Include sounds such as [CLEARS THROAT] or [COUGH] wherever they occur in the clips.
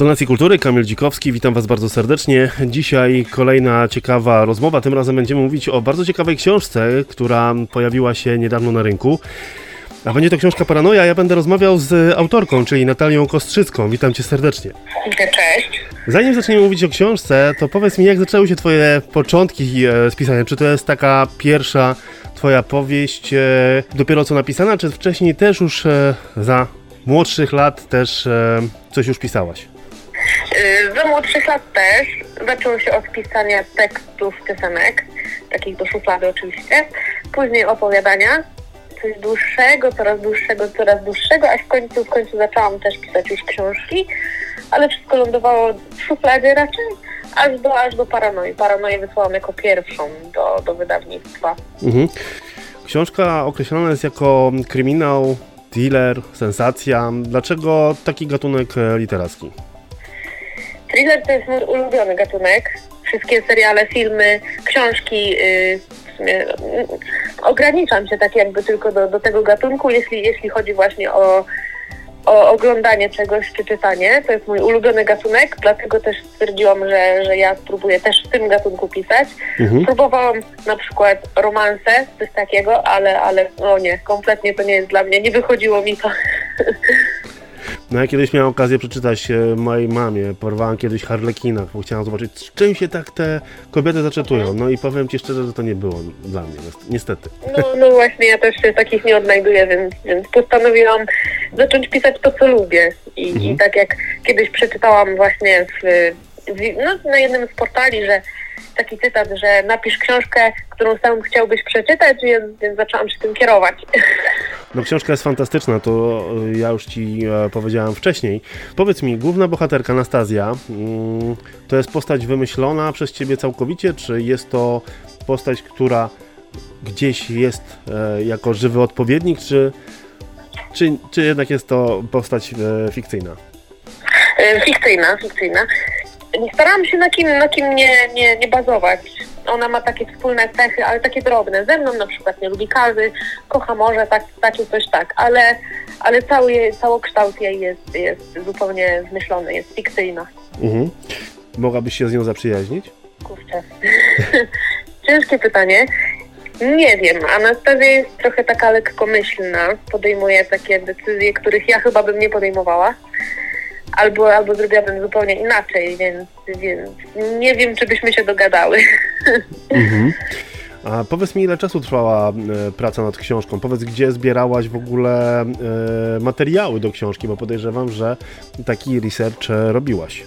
Tonacji Kultury, Kamil Dzikowski, witam Was bardzo serdecznie. Dzisiaj kolejna ciekawa rozmowa. Tym razem będziemy mówić o bardzo ciekawej książce, która pojawiła się niedawno na rynku. A będzie to książka Paranoja. Ja będę rozmawiał z autorką, czyli Natalią Kostrzycką. Witam Cię serdecznie. Cześć. Zanim zaczniemy mówić o książce, to powiedz mi, jak zaczęły się Twoje początki e, z pisaniem? Czy to jest taka pierwsza Twoja powieść, e, dopiero co napisana, czy wcześniej też już e, za młodszych lat też coś już pisałaś? Za młodszych lat też zaczęło się od pisania tekstów piosenek, takich do szuflady oczywiście, później opowiadania, coś dłuższego, coraz dłuższego, coraz dłuższego, aż w końcu, w końcu zaczęłam też pisać już książki, ale wszystko lądowało w szufladzie raczej, aż do, aż do paranoi. Paranoję wysłałam jako pierwszą do, do wydawnictwa. Mhm. Książka określana jest jako kryminał, thriller, sensacja. Dlaczego taki gatunek e, literacki? Thriller to jest mój ulubiony gatunek. Wszystkie seriale, filmy, książki. Yy, w sumie, yy, ograniczam się tak jakby tylko do, do tego gatunku, jeśli, jeśli chodzi właśnie o, o oglądanie czegoś czy czytanie. To jest mój ulubiony gatunek, dlatego też stwierdziłam, że, że ja spróbuję też w tym gatunku pisać. Mhm. Próbowałam na przykład romanse, coś takiego, ale, ale no nie, kompletnie to nie jest dla mnie, nie wychodziło mi to. [LAUGHS] No ja kiedyś miałem okazję przeczytać e, mojej mamie, porwałem kiedyś Harlekina, bo chciałem zobaczyć, z czym się tak te kobiety zaczetują. No i powiem Ci szczerze, że to nie było dla mnie, niestety. No, no właśnie, ja też się takich nie odnajduję, więc, więc postanowiłam zacząć pisać to, co lubię. I, Mhm. i tak jak kiedyś przeczytałam właśnie w, w, no, na jednym z portali, że taki cytat, że napisz książkę, którą sam chciałbyś przeczytać, więc, więc zaczęłam się tym kierować. [LAUGHS] No książka jest fantastyczna, to e, ja już Ci e, powiedziałem wcześniej. Powiedz mi, główna bohaterka Anastazja, mm, to jest postać wymyślona przez Ciebie całkowicie, czy jest to postać, która gdzieś jest e, jako żywy odpowiednik, czy, czy, czy jednak jest to postać e, fikcyjna? Fikcyjna, fikcyjna. Nie starałam się na kim, na kim nie, nie, nie bazować. Ona ma takie wspólne cechy, ale takie drobne. Ze mną na przykład nie lubi kawy, kocha morze, tak, takie coś tak, ale, ale cały całokształt jej jest, jest zupełnie zmyślony, jest fikcyjna. Mhm. Mogłabyś się z nią zaprzyjaźnić? Kurczę. [LAUGHS] Ciężkie pytanie. Nie wiem. Anastazja jest trochę taka lekkomyślna. Podejmuje takie decyzje, których ja chyba bym nie podejmowała. Albo, albo zrobiłabym zupełnie inaczej, więc, więc nie wiem, czy byśmy się dogadały. [LAUGHS] Mhm. A powiedz mi, ile czasu trwała e, praca nad książką? Powiedz, gdzie zbierałaś w ogóle e, materiały do książki, bo podejrzewam, że taki research e, robiłaś.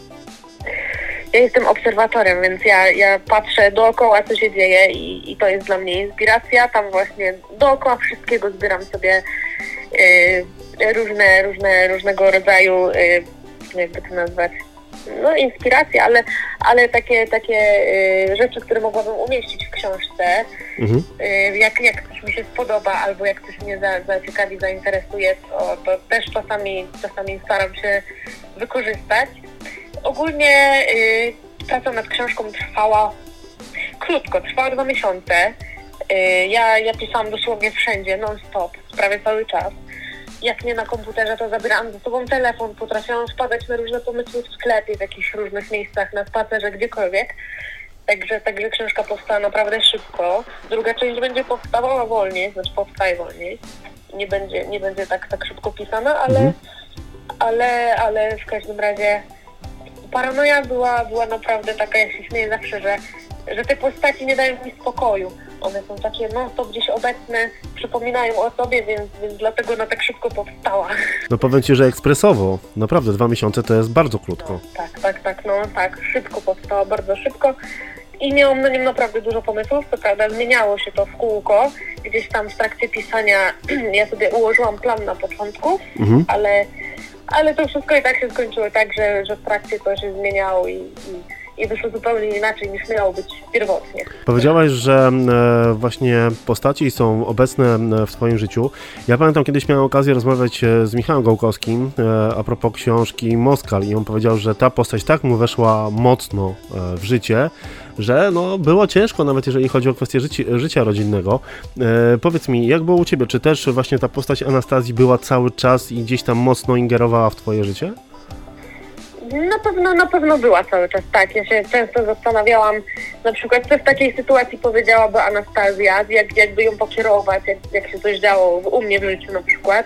Ja jestem obserwatorem, więc ja, ja patrzę dookoła, co się dzieje i, i to jest dla mnie inspiracja. Tam właśnie dookoła wszystkiego zbieram sobie różne, różne, różnego rodzaju, y, jakby to nazwać, no inspiracje, ale, ale takie, takie y, rzeczy, które mogłabym umieścić w książce. Mhm. Y, jak, jak coś mi się spodoba albo jak coś mnie za, zaciekawi, zainteresuje, to, to też czasami, czasami staram się wykorzystać. Ogólnie y, praca nad książką trwała krótko, trwała dwa miesiące. Ja, ja pisałam dosłownie wszędzie, non-stop, prawie cały czas. Jak nie na komputerze, to zabierałam ze sobą telefon, potrafiłam wpadać na różne pomysły w sklepie, w jakichś różnych miejscach, na spacerze, gdziekolwiek. Także, także książka powstała naprawdę szybko. Druga część będzie powstawała wolniej, znaczy powstaje wolniej. Nie będzie, nie będzie tak, tak szybko pisana, ale, Mhm. ale, ale w każdym razie paranoja była, była naprawdę taka, ja się śmieję zawsze, że, że te postaci nie dają mi spokoju. One są takie non stop gdzieś obecne, przypominają o sobie, więc, więc dlatego ona tak szybko powstała. No powiem Ci, że ekspresowo. Naprawdę, dwa miesiące to jest bardzo krótko. Tak, tak, tak, no tak, szybko powstała, bardzo szybko. I miałam na nim naprawdę dużo pomysłów, co prawda zmieniało się to w kółko. Gdzieś tam w trakcie pisania [CLEARS THROAT] ja sobie ułożyłam plan na początku, Mhm. ale, ale to wszystko i tak się skończyło tak, że, że w trakcie to się zmieniało i, i, i wyszło zupełnie inaczej niż miało być pierwotnie. Powiedziałaś, że e, właśnie postaci są obecne e, w Twoim życiu. Ja pamiętam, kiedyś miałem okazję rozmawiać e, z Michałem Gołkowskim a propos książki Moskal i on powiedział, że ta postać tak mu weszła mocno w życie, że no, było ciężko, nawet jeżeli chodzi o kwestię życi, życia rodzinnego. E, powiedz mi, jak było u Ciebie? Czy też właśnie ta postać Anastazji była cały czas i gdzieś tam mocno ingerowała w Twoje życie? Na pewno, na pewno była cały czas, tak. Ja się często zastanawiałam, na przykład co w takiej sytuacji powiedziałaby Anastazja, jak, jakby ją pokierować, jak, jak się coś działo u mnie w życiu na przykład.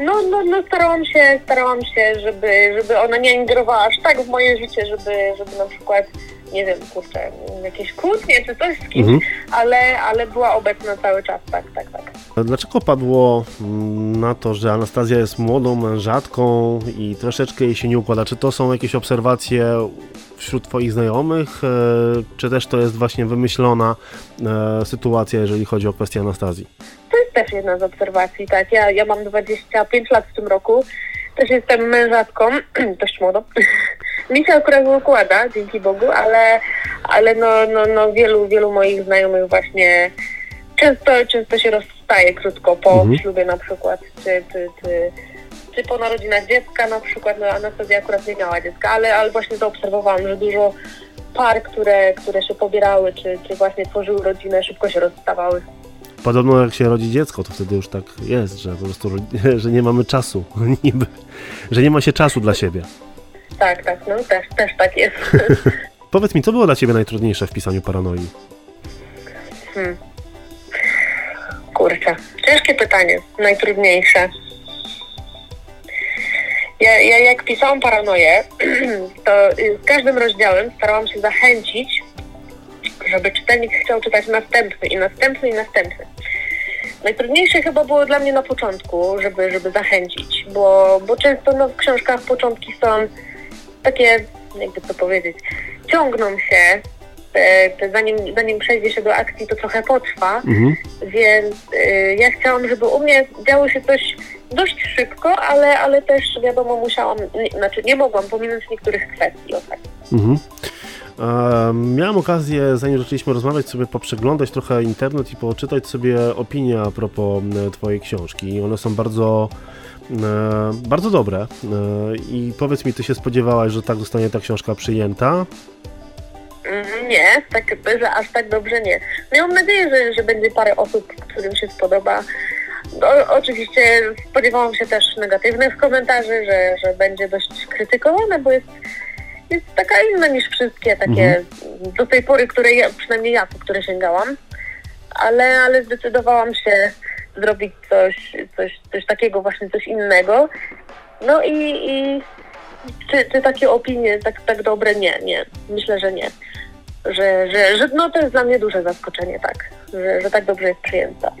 No, no, no starałam się, starałam się, żeby, żeby ona nie ingerowała aż tak w moje życie, żeby, żeby na przykład, nie wiem, kurczę, jakieś kłótnie czy coś z kimś, Mhm. ale, ale była obecna cały czas, tak, tak, tak. Dlaczego padło mm, na to, że Anastazja jest młodą mężatką i troszeczkę jej się nie układa? Czy to są jakieś obserwacje wśród Twoich znajomych, e, czy też to jest właśnie wymyślona e, sytuacja, jeżeli chodzi o kwestię Anastazji? To jest też jedna z obserwacji, tak. Ja, ja mam 25 lat w tym roku. Też jestem mężatką, [CLEARS THROAT] dość młodo. [LAUGHS] Mi się akurat układa, dzięki Bogu, ale, ale no, no, no wielu, wielu moich znajomych właśnie często, często się rozstaje krótko po Mhm. ślubie na przykład, czy, czy, czy, czy po narodzinach dziecka na przykład. No Anastazja akurat nie miała dziecka, ale, ale właśnie zaobserwowałam, że dużo par, które, które się pobierały, czy, czy właśnie tworzyły rodzinę, szybko się rozstawały. Podobno jak się rodzi dziecko, to wtedy już tak jest, że po prostu że [LAUGHS] nie mamy czasu, [LAUGHS] niby, że nie ma się czasu dla siebie. Tak, tak, no też, też tak jest. [LAUGHS] Powiedz mi, co było dla Ciebie najtrudniejsze w pisaniu paranoi? Hmm. Kurczę, ciężkie pytanie, najtrudniejsze. Ja, ja jak pisałam paranoję, [CLEARS THROAT] to y, z każdym rozdziałem starałam się zachęcić, żeby czytelnik chciał czytać następny i następny i następny. Najtrudniejsze chyba było dla mnie na początku, żeby, żeby zachęcić, bo, bo często no, w książkach początki są takie, jakby to powiedzieć, ciągną się, zanim, zanim przejdzie się do akcji, to trochę potrwa, Mhm. więc y, ja chciałam, żeby u mnie działo się coś dość szybko, ale, ale też wiadomo musiałam, nie, znaczy nie mogłam pominąć niektórych kwestii. O tak. Mhm. E, miałem okazję, zanim zaczęliśmy rozmawiać, sobie poprzeglądać trochę internet i poczytać sobie opinie a propos e, Twojej książki. One są bardzo, e, bardzo dobre. E, I powiedz mi, Ty się spodziewałaś, że tak zostanie ta książka przyjęta? Nie, tak, że aż tak dobrze nie. Miałam nadzieję, że, że będzie parę osób, którym się spodoba. No, oczywiście spodziewałam się też negatywnych komentarzy, że, że będzie dość krytykowane, bo jest, jest taka inna niż wszystkie takie do tej pory, które ja, przynajmniej ja, po które sięgałam. Ale, ale zdecydowałam się zrobić coś, coś, coś takiego, właśnie coś innego. No i, i czy, czy takie opinie tak, tak dobre? Nie, nie. Myślę, że nie. Że, że, że no to jest dla mnie duże zaskoczenie, tak. Że, że tak dobrze jest przyjęta.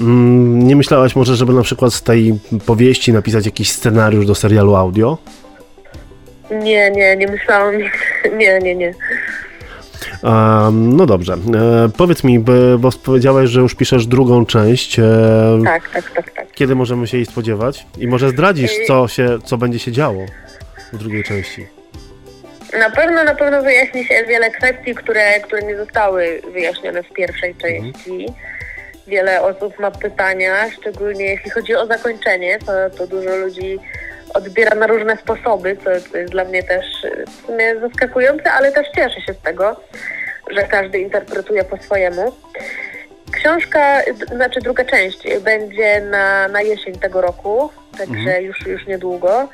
Mm, Nie myślałaś może, żeby na przykład z tej powieści napisać jakiś scenariusz do serialu audio? Nie, nie, nie myślałam. [LAUGHS] Nie, nie, nie. Um, no dobrze. E, powiedz mi, bo powiedziałeś, że już piszesz drugą część. E, Tak, tak, tak, tak. Kiedy możemy się jej spodziewać? I może zdradzisz, co, się, co będzie się działo w drugiej części? Na pewno, na pewno wyjaśni się wiele kwestii, które, które nie zostały wyjaśnione w pierwszej części. Wiele osób ma pytania, szczególnie jeśli chodzi o zakończenie, to, to dużo ludzi odbiera na różne sposoby, co, co jest dla mnie też y, w sumie zaskakujące, ale też cieszę się z tego, że każdy interpretuje po swojemu. Książka, znaczy druga część będzie na, na jesień tego roku, także Mhm. już, już niedługo.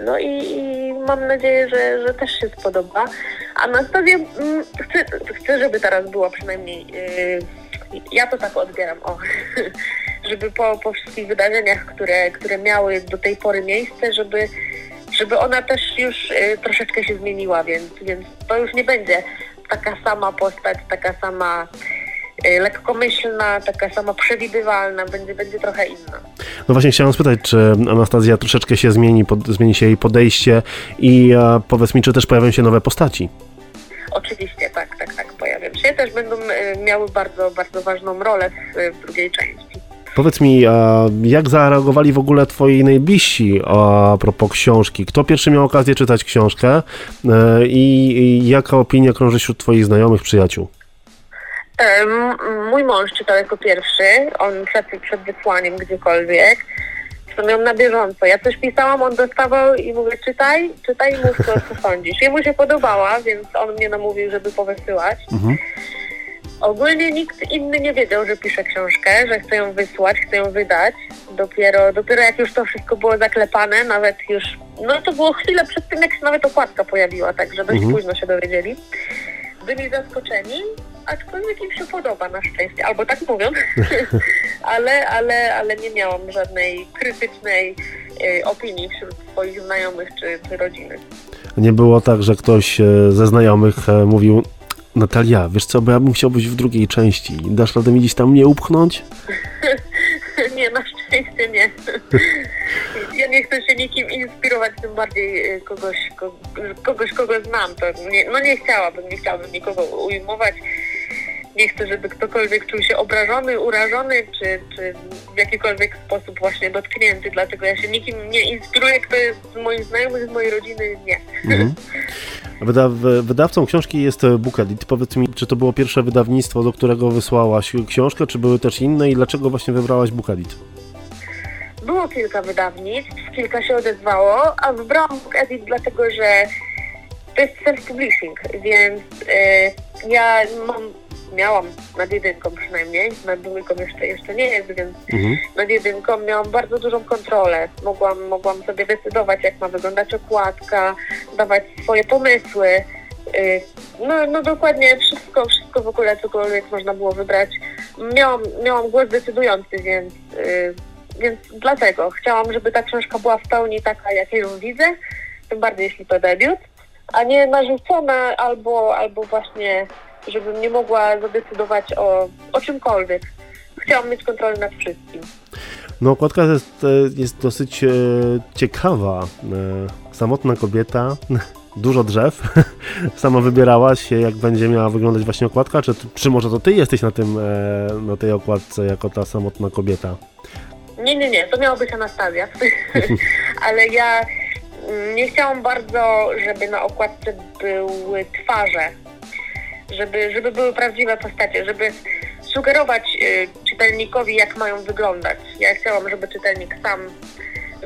No i, i mam nadzieję, że, że też się spodoba. Anastazja, mm, chcę, chcę, żeby teraz była przynajmniej, yy, ja to tak odbieram, o, [LAUGHS] żeby po, po wszystkich wydarzeniach, które, które miały do tej pory miejsce, żeby, żeby ona też już y, troszeczkę się zmieniła, więc, więc to już nie będzie taka sama postać, taka sama y, lekkomyślna, taka sama przewidywalna, będzie, będzie trochę inna. No właśnie chciałem spytać, czy Anastazja troszeczkę się zmieni, pod, zmieni się jej podejście i e, powiedz mi, czy też pojawią się nowe postaci? Oczywiście, tak, tak, tak, pojawią się. Też będą y, miały bardzo, bardzo ważną rolę w, w drugiej części. Powiedz mi, e, jak zareagowali w ogóle twoi najbliżsi a propos książki? Kto pierwszy miał okazję czytać książkę e, i, jaka opinia krąży wśród twoich znajomych, przyjaciół? Em, Mój mąż czytał jako pierwszy, on przed, przed wysłaniem gdziekolwiek. To miał na bieżąco. Ja coś pisałam, on dostawał i mówię, czytaj, czytaj i mów, co, co sądzisz. Jemu się podobała, więc on mnie namówił, żeby powysyłać. Mhm. Ogólnie nikt inny nie wiedział, że piszę książkę, że chcę ją wysłać, chcę ją wydać. Dopiero, dopiero jak już to wszystko było zaklepane, nawet już, no to było chwilę przed tym, jak się nawet okładka pojawiła, także dość Mhm. późno się dowiedzieli. Byli zaskoczeni, aczkolwiek im się podoba na szczęście, albo tak mówią, [LAUGHS] ale, ale, ale nie miałam żadnej krytycznej y, opinii wśród swoich znajomych czy, czy rodziny. Nie było tak, że ktoś e, ze znajomych e, mówił Natalia, wiesz co, bo ja bym chciał być w drugiej części. Dasz radę mi gdzieś tam mnie upchnąć? [LAUGHS] Nie, na szczęście nie. [LAUGHS] Ja nie chcę się nikim inspirować, tym bardziej y, kogoś, ko- kogoś kogo znam. To nie, no nie chciałabym, nie chciałabym nikogo ujmować. Nie chcę, żeby ktokolwiek czuł się obrażony, urażony, czy, czy w jakikolwiek sposób właśnie dotknięty. Dlatego ja się nikim nie inspiruję, kto jest z moich znajomych, z mojej rodziny, nie. Mhm. [LAUGHS] Wydawcą książki jest e, Book Edit. Powiedz mi, czy to było pierwsze wydawnictwo, do którego wysłałaś książkę, czy były też inne i dlaczego właśnie wybrałaś Book Edit? Było kilka wydawnictw, kilka się odezwało, a wybrałam Book Edit dlatego, że to jest self-publishing, więc y, ja mam, miałam nad jedynką przynajmniej, nad dwójką jeszcze, jeszcze nie jest, więc Mhm. nad jedynką miałam bardzo dużą kontrolę. Mogłam, mogłam sobie decydować, jak ma wyglądać okładka, dawać swoje pomysły. Y, No, no dokładnie wszystko, wszystko w ogóle, cokolwiek można było wybrać. Miałam, miałam głos decydujący, więc, y, więc dlatego chciałam, żeby ta książka była w pełni taka, jak ja ją widzę, tym bardziej jeśli to debiut, a nie narzucona albo, albo właśnie, żebym nie mogła zadecydować o, o czymkolwiek. Chciałam mieć kontrolę nad wszystkim. No okładka jest, jest dosyć e, ciekawa. E, samotna kobieta, [LAUGHS] dużo drzew. [LAUGHS] Sama wybierałaś, jak będzie miała wyglądać właśnie okładka, czy, czy może to ty jesteś na, tym, e, na tej okładce jako ta samotna kobieta? Nie, nie, nie, to miało być Anastazja. [LAUGHS] Ale ja mm, nie chciałam bardzo, żeby na okładce były twarze. Żeby, żeby były prawdziwe postacie, żeby sugerować y, czytelnikowi, jak mają wyglądać. Ja chciałam, żeby czytelnik sam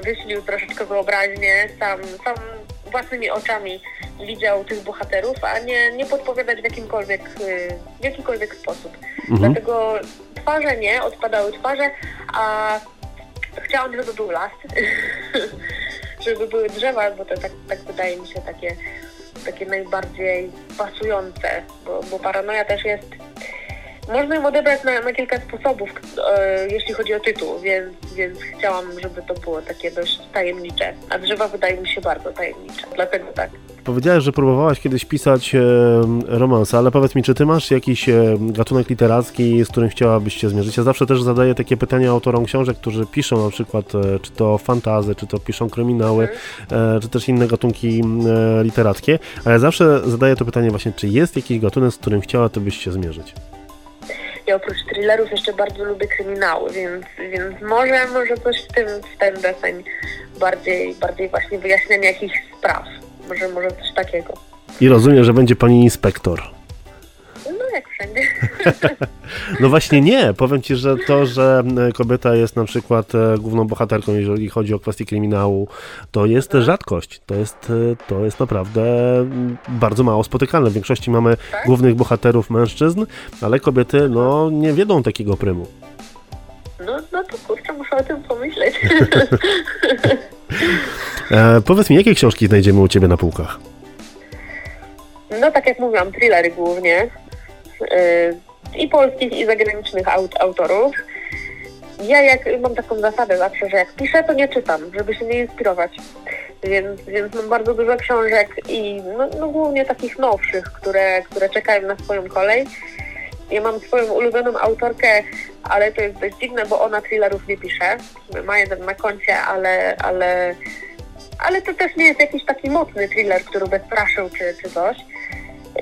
wyślił troszeczkę wyobraźnię, sam, sam własnymi oczami widział tych bohaterów, a nie, nie podpowiadać w jakimkolwiek, y, w jakikolwiek sposób. Mhm. Dlatego twarze nie, odpadały twarze, a chciałam, żeby był las, [LAUGHS] żeby były drzewa, bo to tak, tak wydaje mi się takie, takie najbardziej pasujące, bo, bo paranoja też jest, można ją odebrać na, na kilka sposobów, e, jeśli chodzi o tytuł, więc, więc chciałam, żeby to było takie dość tajemnicze, a drzewa wydają mi się bardzo tajemnicze, dlatego tak. Powiedziałeś, że próbowałaś kiedyś pisać e, romansa, ale powiedz mi, czy ty masz jakiś e, gatunek literacki, z którym chciałabyś się zmierzyć? Ja zawsze też zadaję takie pytania autorom książek, którzy piszą na przykład, e, czy to fantazy, czy to piszą kryminały, e, czy też inne gatunki e, literackie, ale zawsze zadaję to pytanie właśnie, czy jest jakiś gatunek, z którym chciałabyś się zmierzyć? Oprócz thrillerów jeszcze bardzo lubię kryminały, więc, więc może, może coś w tym, w ten deseń bardziej, bardziej właśnie wyjaśniania jakichś spraw. Może, może coś takiego. I rozumiem, że będzie pani inspektor. No jak wszędzie. [LAUGHS] No właśnie nie. Powiem ci, że to, że e, kobieta jest na przykład e, główną bohaterką, jeżeli chodzi o kwestie kryminału, to jest rzadkość. To jest, e, to jest naprawdę mm, bardzo mało spotykane. W większości mamy Tak? głównych bohaterów mężczyzn, ale kobiety no nie wiedzą takiego prymu. No, no to kurczę, muszę o tym pomyśleć. [LAUGHS] E, powiedz mi, jakie książki znajdziemy u ciebie na półkach? No tak jak mówiłam, thrillery głównie. Yy, I polskich, i zagranicznych aut, autorów. Ja jak mam taką zasadę zawsze, że jak piszę, to nie czytam, żeby się nie inspirować. Więc, więc mam bardzo dużo książek i no, no głównie takich nowszych, które, które czekają na swoją kolej. Ja mam swoją ulubioną autorkę, ale to jest dość dziwne, bo ona thrillerów nie pisze. Ma jeden na koncie, ale, ale, ale to też nie jest jakiś taki mocny thriller, który by straszył czy, czy coś.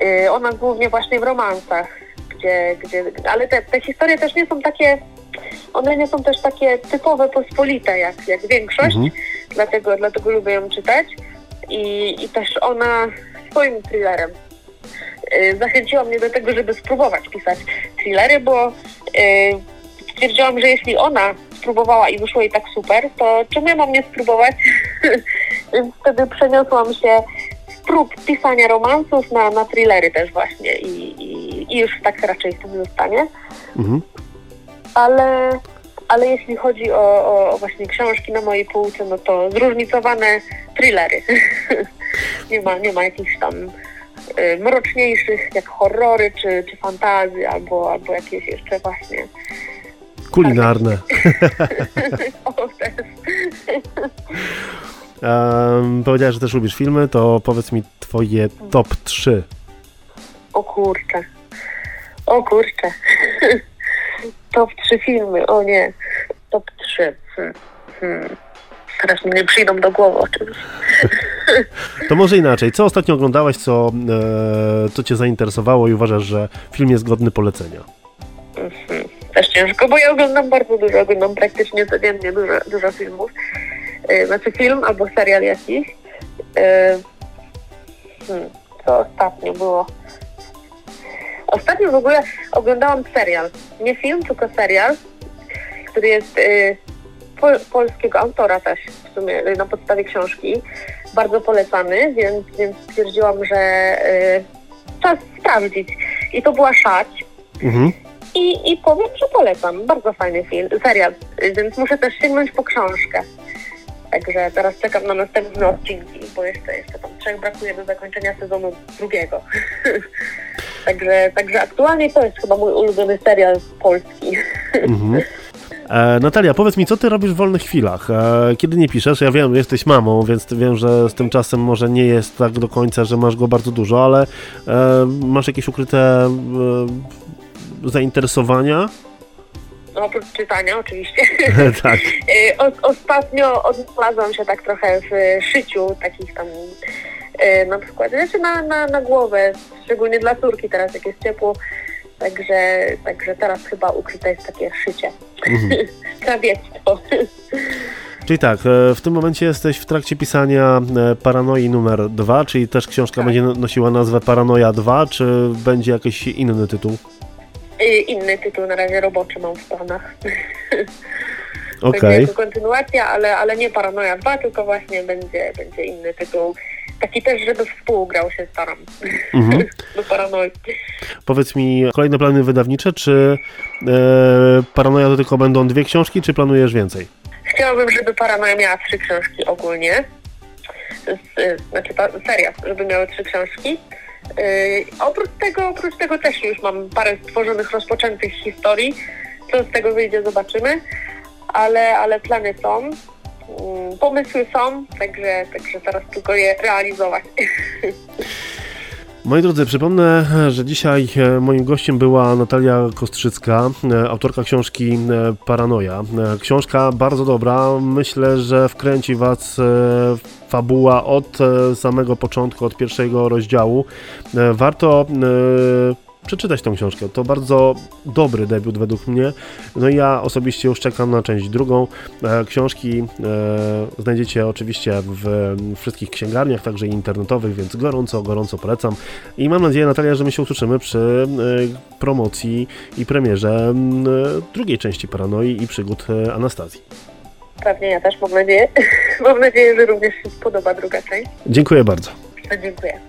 Yy, ona głównie właśnie w romansach, gdzie, gdzie ale te, te historie też nie są takie, one nie są też takie typowe, pospolite jak, jak większość, Mhm. dlatego, dlatego lubię ją czytać i, i też ona swoim thrillerem yy, zachęciła mnie do tego, żeby spróbować pisać thrillery, bo yy, stwierdziłam, że jeśli ona spróbowała i wyszło jej tak super, to czemu ja mam nie spróbować? [LAUGHS] Więc wtedy przeniosłam się prób pisania romansów na, na thrillery też właśnie i, i, i już tak raczej z tym zostanie. Mhm. Ale, ale jeśli chodzi o, o, o właśnie książki na mojej półce, no to zróżnicowane thrillery. [LAUGHS] nie, ma, nie ma jakichś tam y, mroczniejszych jak horrory czy, czy fantazy albo, albo jakieś jeszcze właśnie Kulinarne. [LAUGHS] o, też. Um, powiedziałeś, że też lubisz filmy, to powiedz mi twoje top 3. O kurczę. O kurczę. [LAUGHS] Top 3 filmy, o nie. Top 3. Hmm. Hmm. Teraz mi nie przyjdą do głowy oczywiście. [LAUGHS] To może inaczej. Co ostatnio oglądałeś, co, e, co cię zainteresowało i uważasz, że film jest godny polecenia? Mhm. Też ciężko, bo ja oglądam bardzo dużo, oglądam praktycznie codziennie dużo, dużo filmów. Yy, znaczy film albo serial jakiś. Yy, hmm, co ostatnio było? Ostatnio w ogóle oglądałam serial. Nie film, tylko serial, który jest yy, pol, polskiego autora też w sumie na podstawie książki. Bardzo polecany, więc, więc stwierdziłam, że yy, czas sprawdzić. I to była Szać. Mhm. I, I powiem, że polecam. Bardzo fajny film, serial, więc muszę też sięgnąć po książkę. Także teraz czekam na następne odcinki, bo jeszcze, jeszcze tam trzech brakuje do zakończenia sezonu drugiego. [LAUGHS] także, także aktualnie to jest chyba mój ulubiony serial polski. Mhm. [LAUGHS] E, Natalia, powiedz mi, co ty robisz w wolnych chwilach? E, kiedy nie piszesz? Ja wiem, jesteś mamą, więc wiem, że z tym czasem może nie jest tak do końca, że masz go bardzo dużo, ale e, masz jakieś ukryte e, zainteresowania? No, oprócz czytania oczywiście. [LAUGHS] tak. Y, o, ostatnio odnalazłam się tak trochę w szyciu takich tam y, na przykład rzeczy na, na, na głowę, szczególnie dla córki teraz jak jest ciepło. Także, także teraz chyba ukryte jest takie szycie. Mhm. [LAUGHS] Krawiectwo. [LAUGHS] Czyli tak, e, w tym momencie jesteś w trakcie pisania e, Paranoi numer 2, czyli też książka Tak. będzie nosiła nazwę Paranoja 2, czy będzie jakiś inny tytuł? Y, Inny tytuł na razie roboczy mam w planach. [LAUGHS] Okej. Będzie jako kontynuacja, ale, ale nie Paranoja 2, tylko właśnie będzie, będzie inny tytuł. Taki też, żeby współgrał się staram Mhm. [LAUGHS] do Paranoi. Powiedz mi, kolejne plany wydawnicze, czy e, Paranoja to tylko będą dwie książki, czy planujesz więcej? Chciałabym, żeby Paranoja miała trzy książki ogólnie. Z, y, znaczy ta seria, żeby miały trzy książki. Yy, oprócz tego, oprócz tego też już mam parę stworzonych, rozpoczętych historii. Co z tego wyjdzie, zobaczymy. Ale, ale plany są. Mm, Pomysły są, także, także teraz tylko je realizować. Moi drodzy, przypomnę, że dzisiaj e, moim gościem była Natalia Kostrzycka, e, autorka książki e, Paranoja. Książka bardzo dobra, myślę, że wkręci Was e, fabuła od e, samego początku, od pierwszego rozdziału. E, Warto e, przeczytać tą książkę. To bardzo dobry debiut według mnie. No i ja osobiście już czekam na część drugą. Książki znajdziecie oczywiście w wszystkich księgarniach, także internetowych, więc gorąco, gorąco polecam. I mam nadzieję, Natalia, że my się usłyszymy przy promocji i premierze drugiej części Paranoi i przygód Anastazji. Pewnie ja też mam nadzieję. [LAUGHS] Mam nadzieję, że również się spodoba druga część. Dziękuję bardzo. Dziękuję.